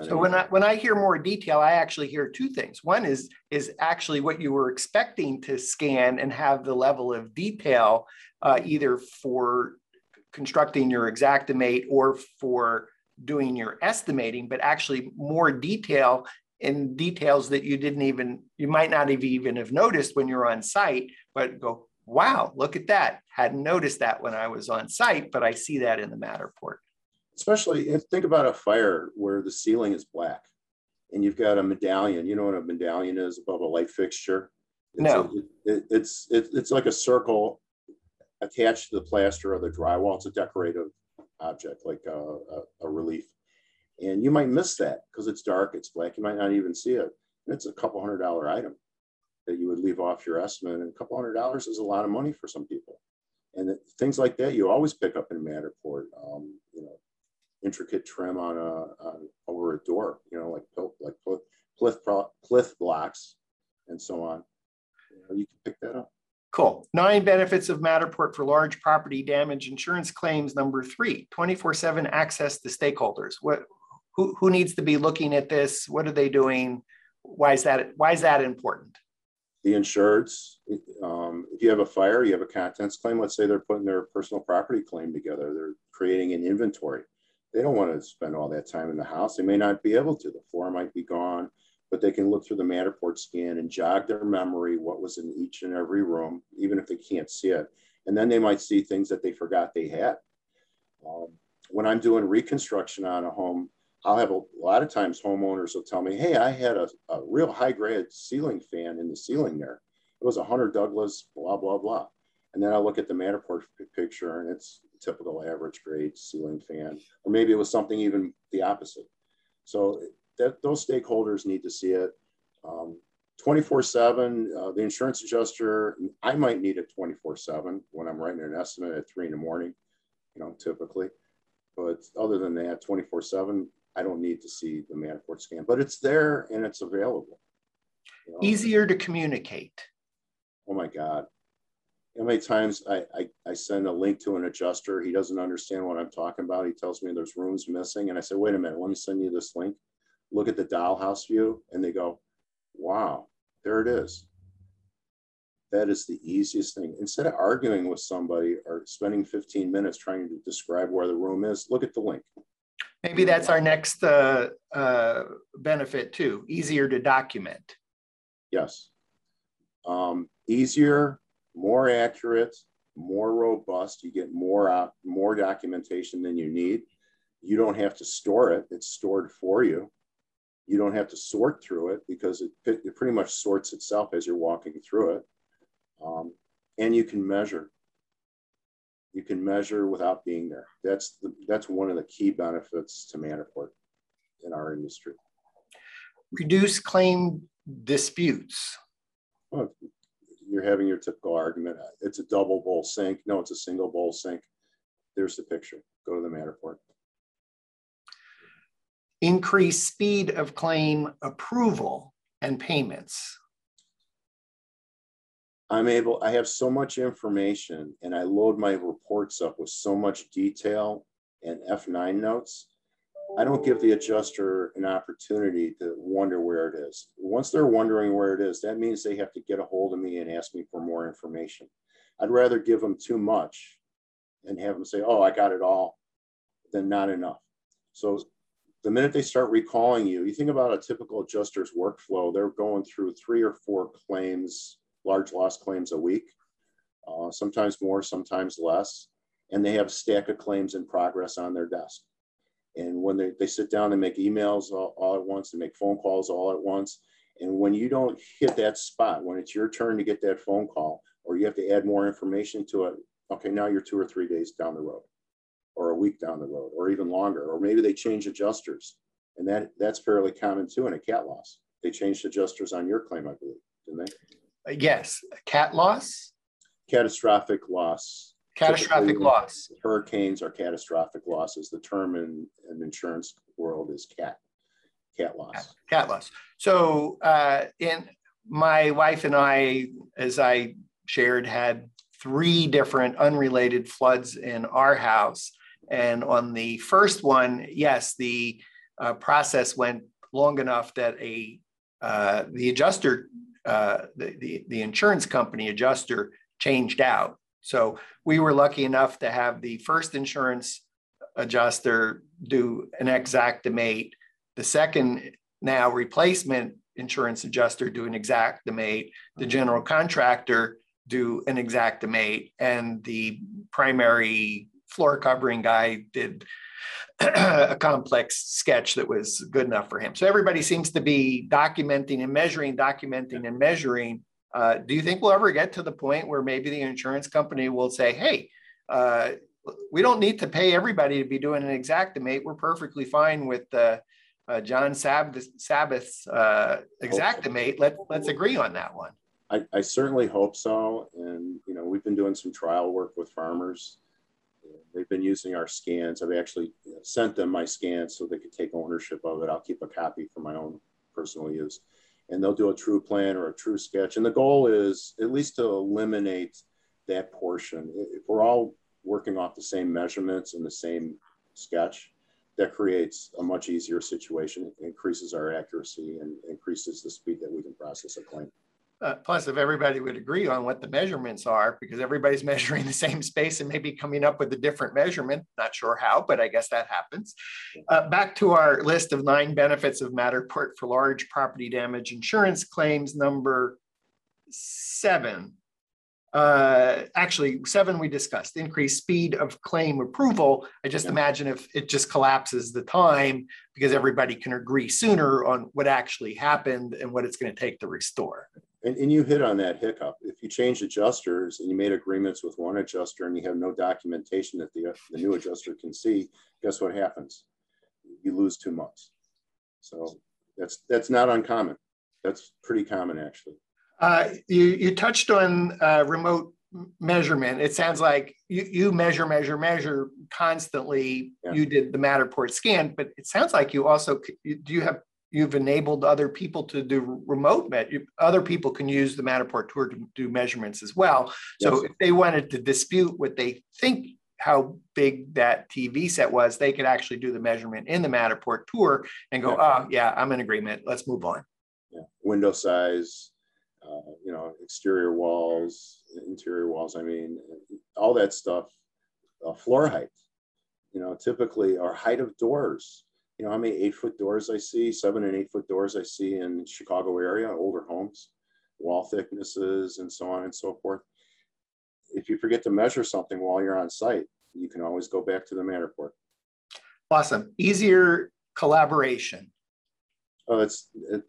so when I when I hear more detail, I actually hear two things. One is is actually what you were expecting to scan and have the level of detail, uh, either for constructing your Xactimate or for doing your estimating, but actually more detail in details that you didn't even you might not have even have noticed when you're on site, but go, wow, look at that. Hadn't noticed that when I was on site, but I see that in the Matterport especially if think about a fire where the ceiling is black and you've got a medallion. You know what a medallion is above a light fixture? It's no. A, it, it's it, it's like a circle attached to the plaster or the drywall. It's a decorative object, like a, a, a relief. And you might miss that because it's dark, it's black. You might not even see it. And it's a couple hundred dollar item that you would leave off your estimate. And a couple hundred dollars is a lot of money for some people. And things like that, you always pick up in a Matterport. Um, you know, intricate trim on a on, over a door, you know, like like plinth plinth blocks and so on. You, know, you can pick that up. Cool. Nine benefits of Matterport for large property damage insurance claims. Number three, 24-7 access to stakeholders. What who, who needs to be looking at this? What are they doing? Why is that why is that important? The insureds, um, if you have a fire, you have a contents claim. Let's say they're putting their personal property claim together. They're creating an inventory they don't want to spend all that time in the house. They may not be able to. The floor might be gone, but they can look through the Matterport scan and jog their memory what was in each and every room, even if they can't see it. And then they might see things that they forgot they had. Um, when I'm doing reconstruction on a home, I'll have a, a, lot of times homeowners will tell me, hey, I had a, a real high grade ceiling fan in the ceiling there. It was a Hunter Douglas, blah, blah, blah. And then I look at the Matterport picture and it's typical average grade ceiling fan, or maybe it was something even the opposite. So that, those stakeholders need to see it. Um, 24 7, uh, the insurance adjuster, I might need it 24 7 when I'm writing an estimate at three in the morning, you know, typically. But other than that, 24 7, I don't need to see the Matterport scan, but it's there and it's available. You know? Easier to communicate. Oh my God how many times I, I, I, send a link to an adjuster, he doesn't understand what I'm talking about. He tells me there's rooms missing. And I say, wait a minute, let me send you this link. Look at the dollhouse view. And they go, wow, there it is. That is the easiest thing. Instead of arguing with somebody or spending 15 minutes trying to describe where the room is, look at the link. Maybe that's our next uh, uh, benefit too, easier to document. Yes. Um, easier more accurate, more robust. You get more uh, more documentation than you need. You don't have to store it; it's stored for you. You don't have to sort through it because it, it pretty much sorts itself as you're walking through it. Um, and you can measure. You can measure without being there. That's the, that's one of the key benefits to Matterport in our industry. Reduce claim disputes. Well, you're having your typical argument. Uh, it's a double bowl sink. No, it's a single bowl sink. There's the picture. Go to the Matterport. Increase speed of claim approval and payments. I'm able, I have so much information and I load my reports up with so much detail and F9 notes I don't give the adjuster an opportunity to wonder where it is. Once they're wondering where it is, that means they have to get a hold of me and ask me for more information. I'd rather give them too much and have them say, oh, I got it all, than not enough. So the minute they start recalling you, you think about a typical adjuster's workflow, they're going through three or four claims, large loss claims a week, uh, sometimes more, sometimes less. And they have a stack of claims in progress on their desk. And when they, they sit down and make emails all, all at once and make phone calls all at once, and when you don't hit that spot, when it's your turn to get that phone call, or you have to add more information to it, okay, now you're two or three days down the road, or a week down the road, or even longer, or maybe they change adjusters. And that that's fairly common too in a cat loss. They changed adjusters on your claim, I believe, didn't they? Yes, cat loss. Catastrophic loss. Catastrophic loss. Hurricanes are catastrophic losses. The term in, in insurance world is cat cat loss. Cat loss. So, uh, in my wife and I, as I shared, had three different unrelated floods in our house. And on the first one, yes, the uh, process went long enough that a uh, the adjuster, uh, the, the, the insurance company adjuster changed out. So we were lucky enough to have the first insurance adjuster do an Xactimate, the second now replacement insurance adjuster do an Xactimate, the general contractor do an Xactimate, and the primary floor covering guy did a complex sketch that was good enough for him. So everybody seems to be documenting and measuring, documenting and measuring. Uh, do you think we'll ever get to the point where maybe the insurance company will say, hey, uh, we don't need to pay everybody to be doing an Xactimate. We're perfectly fine with uh, John Sabbath, Sabbath's uh, Xactimate. Let, let's agree on that one. I, I, certainly hope so. And, you know, we've been doing some trial work with farmers. They've been using our scans. I've actually sent them my scans so they could take ownership of it. I'll keep a copy for my own personal use. And they'll do a true plan or a true sketch. And the goal is at least to eliminate that portion. If we're all working off the same measurements and the same sketch, that creates a much easier situation, it increases our accuracy and increases the speed that we can process a claim. Uh, plus, if everybody would agree on what the measurements are, because everybody's measuring the same space and maybe coming up with a different measurement, not sure how, but I guess that happens. Uh, back to our list of nine benefits of Matterport for large property damage insurance claims, number seven uh, actually seven we discussed increased speed of claim approval i just yeah. imagine if it just collapses the time because everybody can agree sooner on what actually happened and what it's going to take to restore and, and you hit on that hiccup if you change adjusters and you made agreements with one adjuster and you have no documentation that the, the new adjuster can see guess what happens you lose two months so that's that's not uncommon that's pretty common actually uh, you, you touched on uh, remote measurement. It sounds like you, you measure, measure, measure constantly. Yeah. You did the Matterport scan, but it sounds like you also do you have you've enabled other people to do remote met. Other people can use the Matterport tour to do measurements as well. So yes. if they wanted to dispute what they think how big that TV set was, they could actually do the measurement in the Matterport tour and go, yeah. oh yeah, I'm in agreement. Let's move on. Yeah. Window size, uh, you know, exterior walls, interior walls. I mean, all that stuff. Uh, floor height, you know, typically or height of doors. You know, how many eight foot doors I see, seven and eight foot doors I see in Chicago area, older homes, wall thicknesses, and so on and so forth. If you forget to measure something while you're on site, you can always go back to the Matterport. Awesome. Easier collaboration. Oh, it's it,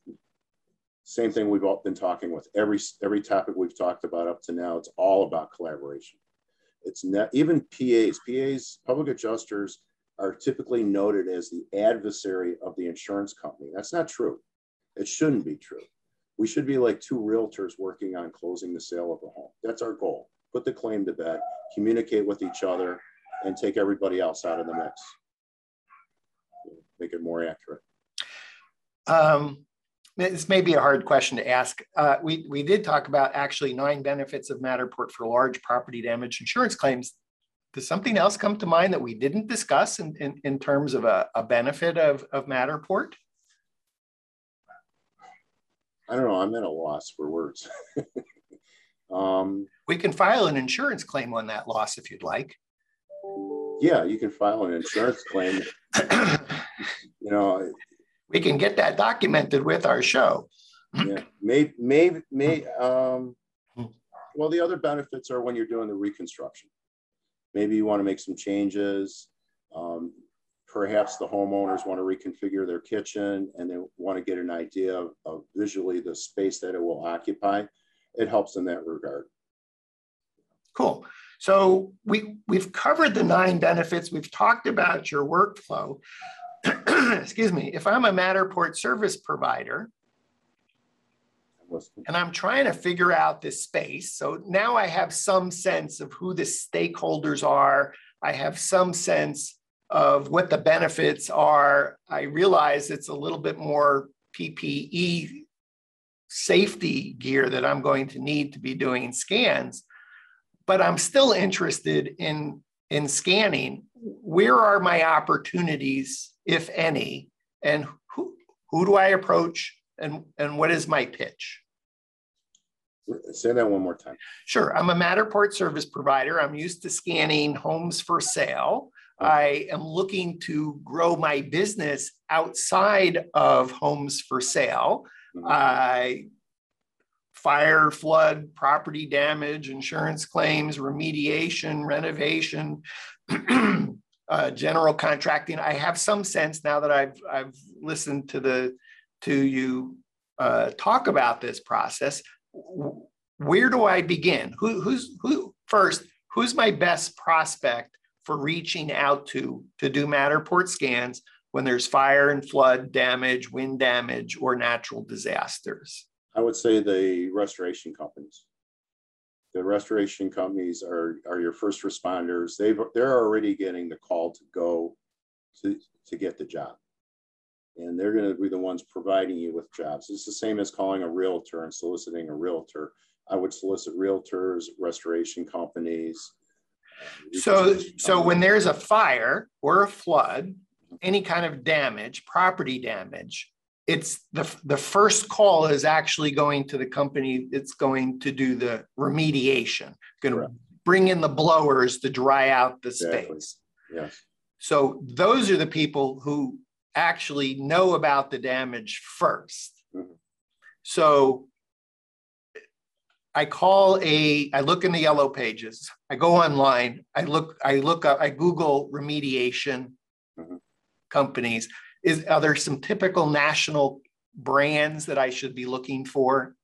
same thing we've all been talking with every every topic we've talked about up to now. It's all about collaboration. It's not even PAs. PAs, public adjusters, are typically noted as the adversary of the insurance company. That's not true. It shouldn't be true. We should be like two realtors working on closing the sale of a home. That's our goal. Put the claim to bed, communicate with each other, and take everybody else out of the mix. Make it more accurate. Um, this may be a hard question to ask. Uh, we, we did talk about actually nine benefits of Matterport for large property damage insurance claims. Does something else come to mind that we didn't discuss in, in, in terms of a, a benefit of, of Matterport? I don't know. I'm at a loss for words. um, we can file an insurance claim on that loss if you'd like. Yeah, you can file an insurance claim you know, we can get that documented with our show. yeah, maybe, maybe, may, um, well, the other benefits are when you're doing the reconstruction. Maybe you want to make some changes. Um, perhaps the homeowners want to reconfigure their kitchen and they want to get an idea of, of visually the space that it will occupy. It helps in that regard. Cool. So we, we've covered the nine benefits. We've talked about your workflow. Excuse me. If I'm a Matterport service provider, and I'm trying to figure out this space. So now I have some sense of who the stakeholders are. I have some sense of what the benefits are. I realize it's a little bit more PPE safety gear that I'm going to need to be doing scans, but I'm still interested in, in scanning. Where are my opportunities, if any, and who, who do I approach and, and what is my pitch? Say that one more time. Sure. I'm a Matterport service provider. I'm used to scanning homes for sale. I am looking to grow my business outside of homes for sale. Mm-hmm. I fire, flood, property damage, insurance claims, remediation, renovation, uh, general contracting. I have some sense now that I've I've listened to the to you uh, talk about this process. Where do I begin? Who, who's who first? Who's my best prospect for reaching out to to do Matterport scans when there's fire and flood damage, wind damage, or natural disasters? I would say the restoration companies. The restoration companies are, are your first responders. They've, they're already getting the call to go to, to get the job. And they're going to be the ones providing you with jobs. It's the same as calling a realtor and soliciting a realtor. I would solicit realtors, restoration companies, so, so when there's a fire or a flood, any kind of damage, property damage, it's the, the first call is actually going to the company that's going to do the remediation, going to bring in the blowers to dry out the exactly. space. Yes. So those are the people who actually know about the damage 1st mm-hmm. So I call a, I look in the yellow pages, I go online, I look, I look up, I Google remediation mm-hmm. companies. Is are there some typical national brands that I should be looking for?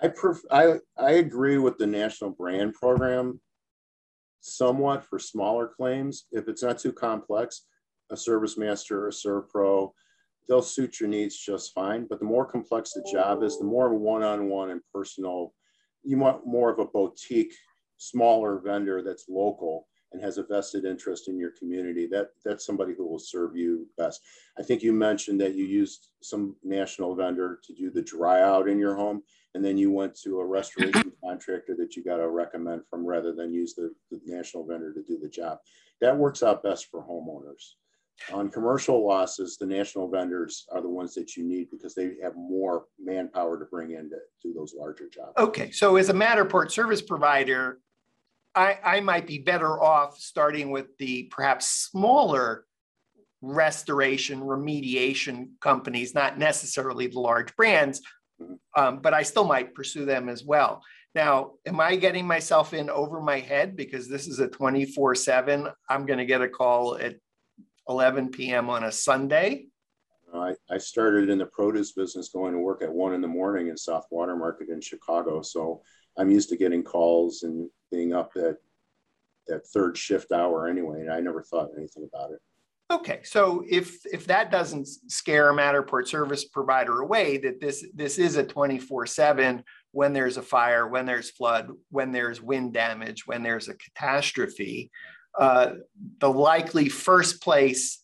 I pref- I I agree with the national brand program somewhat for smaller claims. If it's not too complex, a ServiceMaster, or a ServPro, they'll suit your needs just fine. But the more complex the job is, the more one-on-one and personal, you want more of a boutique, smaller vendor that's local and has a vested interest in your community. That that's somebody who will serve you best. I think you mentioned that you used some national vendor to do the dry out in your home, and then you went to a restoration contractor that you got to recommend from rather than use the, the national vendor to do the job. That works out best for homeowners. On commercial losses, the national vendors are the ones that you need because they have more manpower to bring in to do those larger jobs. Okay, so as a Matterport service provider, I, I might be better off starting with the perhaps smaller restoration remediation companies, not necessarily the large brands, mm-hmm. um, but I still might pursue them as well. Now, am I getting myself in over my head because this is a 24 7? I'm going to get a call at 11 p.m. on a Sunday. I, I started in the produce business going to work at one in the morning in South Water Market in Chicago. So I'm used to getting calls and being up at that third shift hour anyway. And I never thought anything about it. Okay, so if if that doesn't scare a Matterport service provider away, that this this is a 24/7 when there's a fire, when there's flood, when there's wind damage, when there's a catastrophe, uh, the likely first place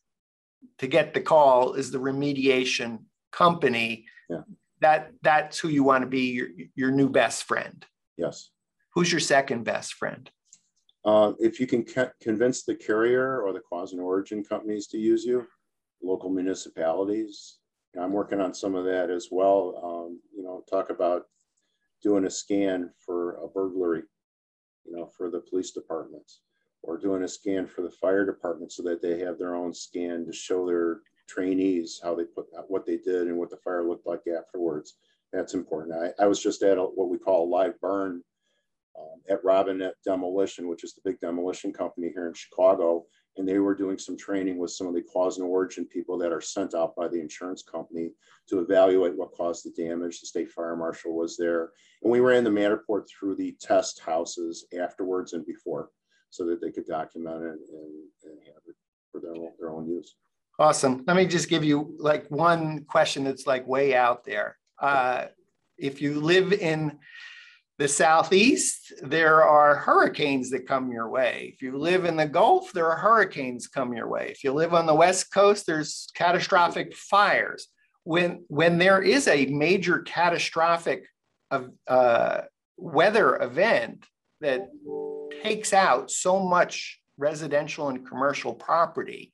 to get the call is the remediation company. Yeah. That that's who you want to be your, your new best friend. Yes. Who's your second best friend? Uh, if you can convince the carrier or the cause and origin companies to use you, local municipalities. I'm working on some of that as well. Um, you know, talk about doing a scan for a burglary, you know, for the police departments or doing a scan for the fire department so that they have their own scan to show their trainees, how they put what they did and what the fire looked like afterwards. That's important. I, I was just at a, what we call a live burn um, at Robinette Demolition, which is the big demolition company here in Chicago. And they were doing some training with some of the cause and origin people that are sent out by the insurance company to evaluate what caused the damage. The state fire marshal was there. And we ran the Matterport through the test houses afterwards and before so that they could document it and, and have it for their own, their own use. Awesome. Let me just give you like one question that's like way out there. Uh, if you live in the southeast, there are hurricanes that come your way. If you live in the Gulf, there are hurricanes come your way. If you live on the West Coast, there's catastrophic fires. When when there is a major catastrophic uh, weather event that takes out so much residential and commercial property,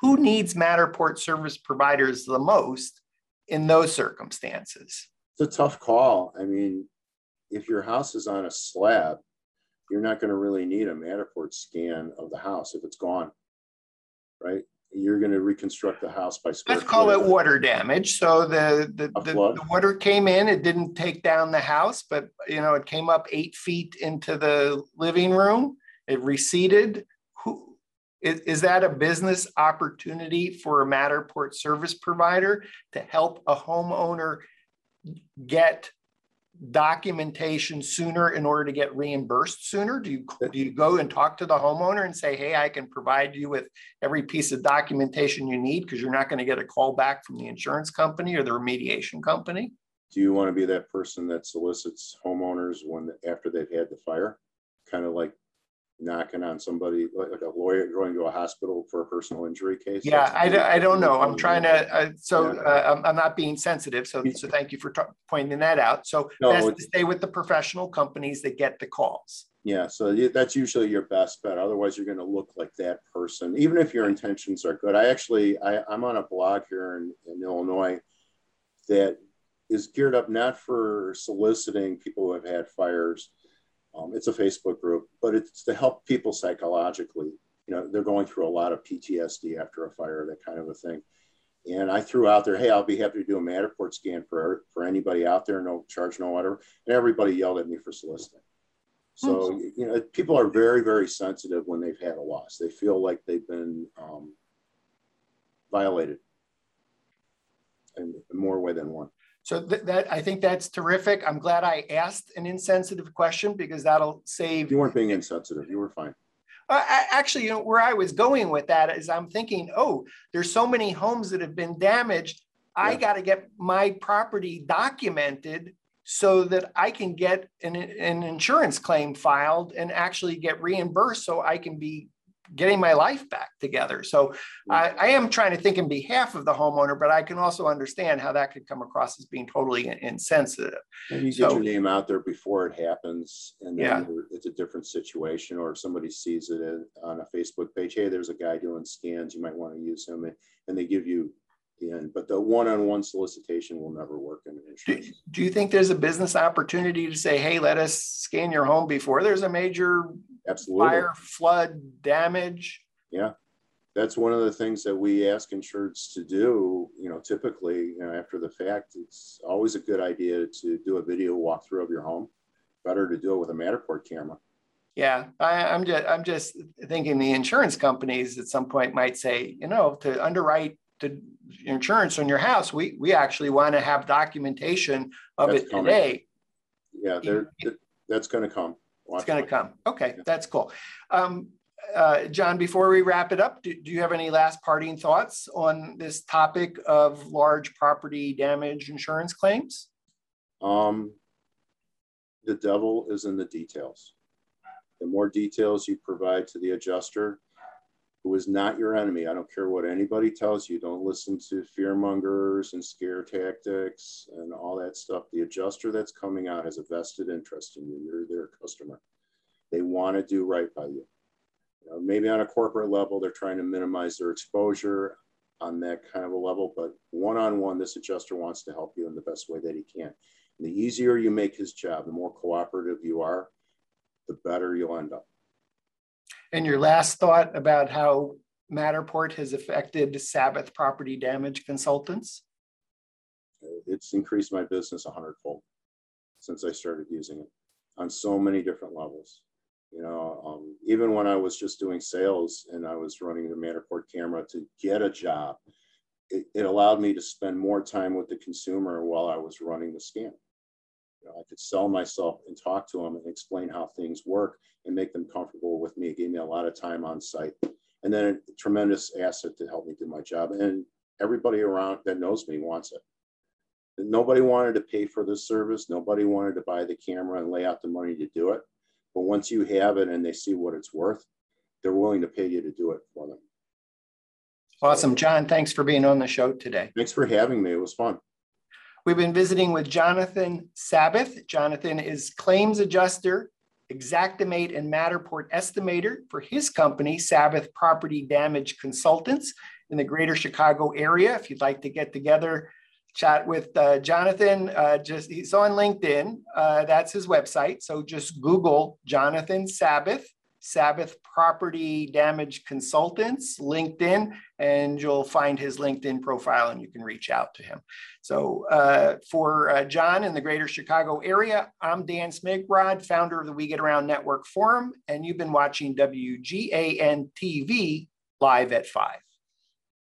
who needs Matterport service providers the most in those circumstances? It's a tough call. I mean, if your house is on a slab, you're not going to really need a Matterport scan of the house if it's gone, right? You're going to reconstruct the house by Let's call it water damage. So the the, the, the, water came in, it didn't take down the house, but you know it came up eight feet into the living room. It receded. Who is, is that a business opportunity for a Matterport service provider to help a homeowner get documentation sooner in order to get reimbursed sooner? Do you do you go and talk to the homeowner and say, "Hey, I can provide you with every piece of documentation you need because you're not going to get a call back from the insurance company or the remediation company"? Do you want to be that person that solicits homeowners when after they've had the fire, kind of like knocking on somebody like a lawyer going to a hospital for a personal injury case? Yeah, I, I don't know. I'm trying to, uh, so yeah. uh, I'm, I'm, not being sensitive. So, so thank you for t- pointing that out. So no, best to stay with the professional companies that get the calls. Yeah, so that's usually your best bet. Otherwise, you're going to look like that person, even if your intentions are good. I actually, I, I'm on a blog here in, in Illinois that is geared up not for soliciting people who have had fires, um, it's a Facebook group, but it's to help people psychologically. You know, they're going through a lot of PTSD after a fire, that kind of a thing. And I threw out there, hey, I'll be happy to do a Matterport scan for, for anybody out there, no charge, no whatever. And everybody yelled at me for soliciting. So, you know, people are very, very sensitive when they've had a loss. They feel like they've been um, violated in more way than one. So th that I think that's terrific. I'm glad I asked an insensitive question because that'll save. You weren't being insensitive. You were fine. Uh, actually, you know, where I was going with that is I'm thinking, oh, there's so many homes that have been damaged. Yeah. I got to get my property documented so that I can get an, an insurance claim filed and actually get reimbursed so I can be getting my life back together. So I, mm-hmm. I, am trying to think in behalf of the homeowner, but I can also understand how that could come across as being totally insensitive. And you so, get your name out there before it happens, and then yeah. it's a different situation. Or if somebody sees it on a Facebook page, hey, there's a guy doing scans, you might want to use him, and they give you the end. But the one-on-one solicitation will never work in an insurance. Do, do you think there's a business opportunity to say, hey, let us scan your home before there's a major Absolutely. fire, flood, damage? Yeah. That's one of the things that we ask insureds to do. You know, typically, you know, after the fact, it's always a good idea to do a video walkthrough of your home. Better to do it with a Matterport camera. Yeah, I, am just I'm just thinking the insurance companies at some point might say, you know, to underwrite to insurance on your house, we we actually want to have documentation of that's it coming. today. Yeah, that's going to come. Watch it's going to come. Okay, yeah. that's cool. Um, uh, John, before we wrap it up, do, do, you have any last parting thoughts on this topic of large property damage insurance claims? Um, the devil is in the details. The more details you provide to the adjuster, who is not your enemy. I don't care what anybody tells you. Don't listen to fear mongers and scare tactics and all that stuff. The adjuster that's coming out has a vested interest in you. You're their customer. They want to do right by you. you know, maybe on a corporate level, they're trying to minimize their exposure on that kind of a level, but one on one, this adjuster wants to help you in the best way that he can. And the easier you make his job, the more cooperative you are, the better you'll end up. And your last thought about how Matterport has affected Sabbath Property Damage Consultants? It's increased my business a hundredfold since I started using it on so many different levels. You know, um, even when I was just doing sales and I was running the Matterport camera to get a job, it, it allowed me to spend more time with the consumer while I was running the scan. You know, I could sell myself and talk to them and explain how things work and make them comfortable with me. It gave me a lot of time on site. And then a tremendous asset to help me do my job. And everybody around that knows me wants it. Nobody wanted to pay for this service. Nobody wanted to buy the camera and lay out the money to do it. But once you have it and they see what it's worth, they're willing to pay you to do it for them. Awesome. John, thanks for being on the show today. Thanks for having me. It was fun. We've been visiting with Jonathan Sabbath. Jonathan is claims adjuster, Xactimate and Matterport estimator for his company, Sabbath Property Damage Consultants in the greater Chicago area. If you'd like to get together, chat with uh, Jonathan. Uh, just he's on LinkedIn. Uh, that's his website. So just Google Jonathan Sabbath, Sabbath Property Damage Consultants, LinkedIn, and you'll find his LinkedIn profile and you can reach out to him. So uh, for uh, John in the greater Chicago area, I'm Dan Smigrod, founder of the We Get Around Network Forum, and you've been watching WGAN TV live at 5.